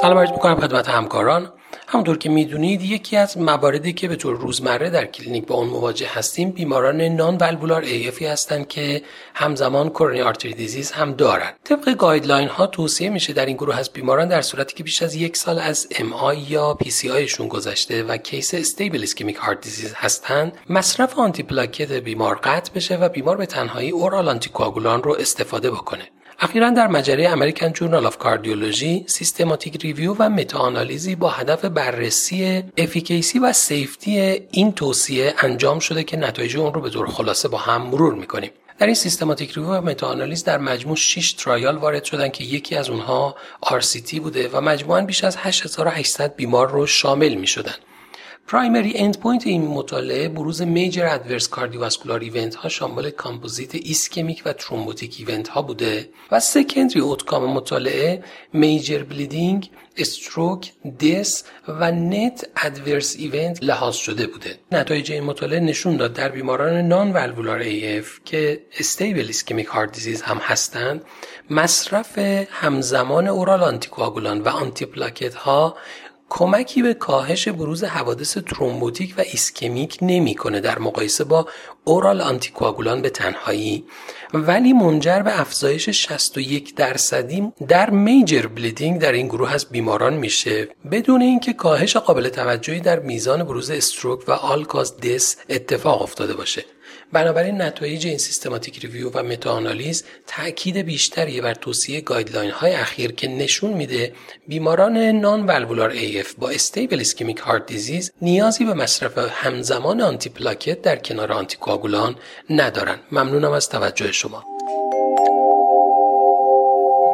سلام عرض می‌کنم خدمت همکاران. همونطور که می‌دونید یکی از مواردی که به طور روزمره در کلینیک با اون مواجه هستیم بیماران non-valvular AF ی هستند که همزمان coronary artery disease هم دارن طبق guideline ها توصیه میشه در این گروه از بیماران در صورتی که بیش از یک سال از MI یا PCI شون گذشته و case stable ischemic heart disease هستند مصرف antiplatelet بیمار قطع بشه و بیمار به تنهایی oral anti رو استفاده بکنه. اخیرا در مجله American Journal of Cardiology systematic review و meta-analysis ی با هدف بررسی efficacy و safety این توصیه انجام شده که نتایج اون رو به طور خلاصه با هم مرور می‌کنیم در این systematic review و meta-analysis در مجموع 6 trial وارد شدن که یکی از اونها RCT بوده و مجموعا بیش از 8800 بیمار رو شامل می شدن. primary endpoint این مطالعه بروز major adverse cardiovascular event ها شامل composite ischemic و thrombotic event ها بوده و secondary outcome مطالعه major bleeding stroke death و net adverse event لحاظ شده بوده. نتایج این مطالعه نشون داد در بیماران non-valvular AF که stable ischemic heart disease هم هستند مصرف همزمان oral anticoagulant و antiplatelet ها کمکی به کاهش بروز حوادث thrombotic و ischemic نمی‌کنه در مقایسه با oral anticoagulant به تنهایی. ولی منجر به افزایش 61 درصدی در major bleeding در این گروه از بیماران میشه. بدون اینکه کاهش قابل توجهی در میزان بروز stroke و all-cause death اتفاق افتاده باشه. بنابراین نتایج این systematic review و meta-analysis تاکید بیشتری بر توصیه guideline های اخیر که نشون میده بیماران non-valvular AF با stable ischemic heart disease نیازی به مصرف همزمان antiplatelet در کنار anti ندارن. ممنونم از توجه شما.